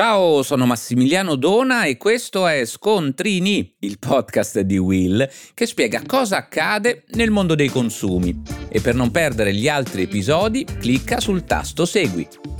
Ciao, sono Massimiliano Dona e questo è Scontrini, il podcast di Will che spiega cosa accade nel mondo dei consumi. E per non perdere gli altri episodi, clicca sul tasto Segui.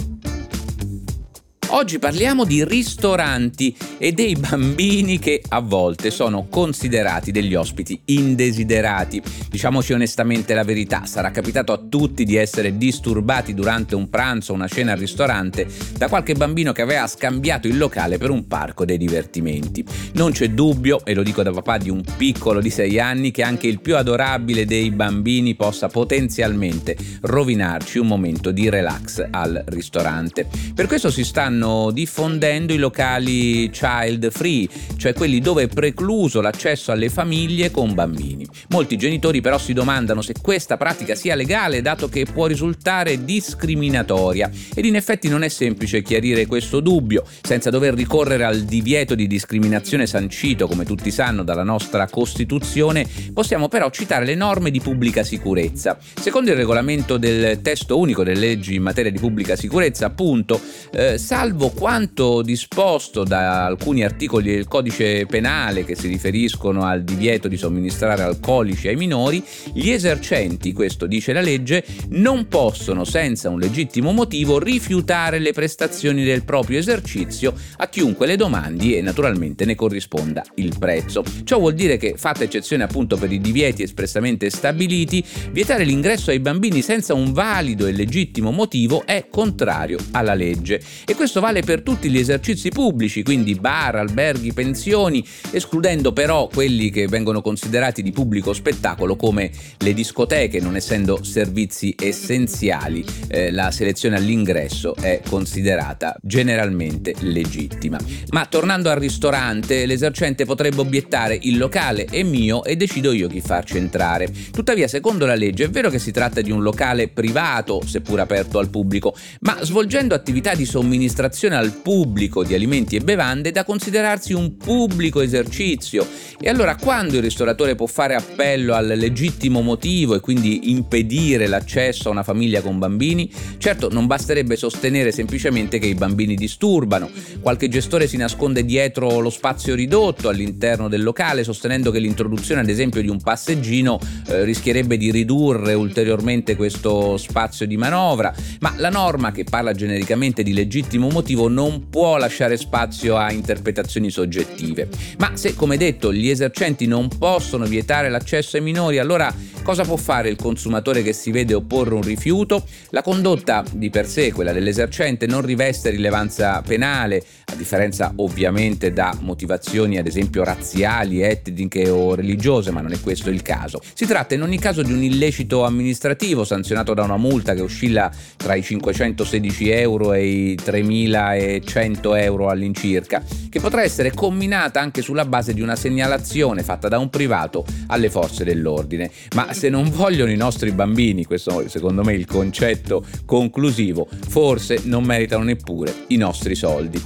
Oggi parliamo di ristoranti e dei bambini che a volte sono considerati degli ospiti indesiderati. Diciamoci onestamente la verità, sarà capitato a tutti di essere disturbati durante un pranzo o una cena al ristorante da qualche bambino che aveva scambiato il locale per un parco dei divertimenti. Non c'è dubbio, e lo dico da papà di un piccolo di 6 anni, che anche il più adorabile dei bambini possa potenzialmente rovinarci un momento di relax al ristorante. Per questo si stanno stanno diffondendo i locali child free, cioè quelli dove è precluso l'accesso alle famiglie con bambini. Molti genitori però si domandano se questa pratica sia legale dato che può risultare discriminatoria ed in effetti non è semplice chiarire questo dubbio senza dover ricorrere al divieto di discriminazione sancito come tutti sanno dalla nostra Costituzione, possiamo però citare le norme di pubblica sicurezza. Secondo il regolamento del testo unico delle leggi in materia di pubblica sicurezza, appunto, eh, salvo salvo quanto disposto da alcuni articoli del codice penale che si riferiscono al divieto di somministrare alcolici ai minori, gli esercenti, questo dice la legge, non possono senza un legittimo motivo rifiutare le prestazioni del proprio esercizio a chiunque le domandi e naturalmente ne corrisponda il prezzo. Ciò vuol dire che, fatta eccezione appunto per i divieti espressamente stabiliti, vietare l'ingresso ai bambini senza un valido e legittimo motivo è contrario alla legge e questo questo vale per tutti gli esercizi pubblici, quindi bar, alberghi, pensioni, escludendo però quelli che vengono considerati di pubblico spettacolo come le discoteche, non essendo servizi essenziali, eh, la selezione all'ingresso è considerata generalmente legittima. Ma tornando al ristorante, l'esercente potrebbe obiettare il locale è mio e decido io chi farci entrare. Tuttavia, secondo la legge, è vero che si tratta di un locale privato, seppur aperto al pubblico, ma svolgendo attività di somministrazione somministrazione al pubblico di alimenti e bevande da considerarsi un pubblico esercizio. E allora quando il ristoratore può fare appello al legittimo motivo e quindi impedire l'accesso a una famiglia con bambini? Certo, non basterebbe sostenere semplicemente che i bambini disturbano. Qualche gestore si nasconde dietro lo spazio ridotto all'interno del locale, sostenendo che l'introduzione ad esempio di un passeggino eh, rischierebbe di ridurre ulteriormente questo spazio di manovra, ma la norma che parla genericamente di legittimo motivo motivo non può lasciare spazio a interpretazioni soggettive. Ma se, come detto, gli esercenti non possono vietare l'accesso ai minori, allora cosa può fare il consumatore che si vede opporre un rifiuto? La condotta di per sé, quella dell'esercente, non riveste rilevanza penale, differenza ovviamente da motivazioni ad esempio razziali, etniche o religiose, ma non è questo il caso. Si tratta in ogni caso di un illecito amministrativo sanzionato da una multa che oscilla tra i 516 euro e i 3.000 2.100 euro all'incirca, che potrà essere comminata anche sulla base di una segnalazione fatta da un privato alle forze dell'ordine. Ma se non vogliono i nostri bambini, questo secondo me è il concetto conclusivo, forse non meritano neppure i nostri soldi.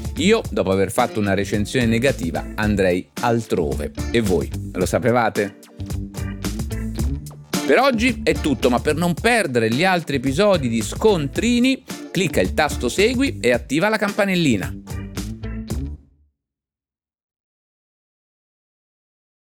Dopo aver fatto una recensione negativa, andrei altrove. E voi, lo sapevate? Per oggi è tutto, ma per non perdere gli altri episodi di Scontrini, clicca il tasto Segui e attiva la campanellina.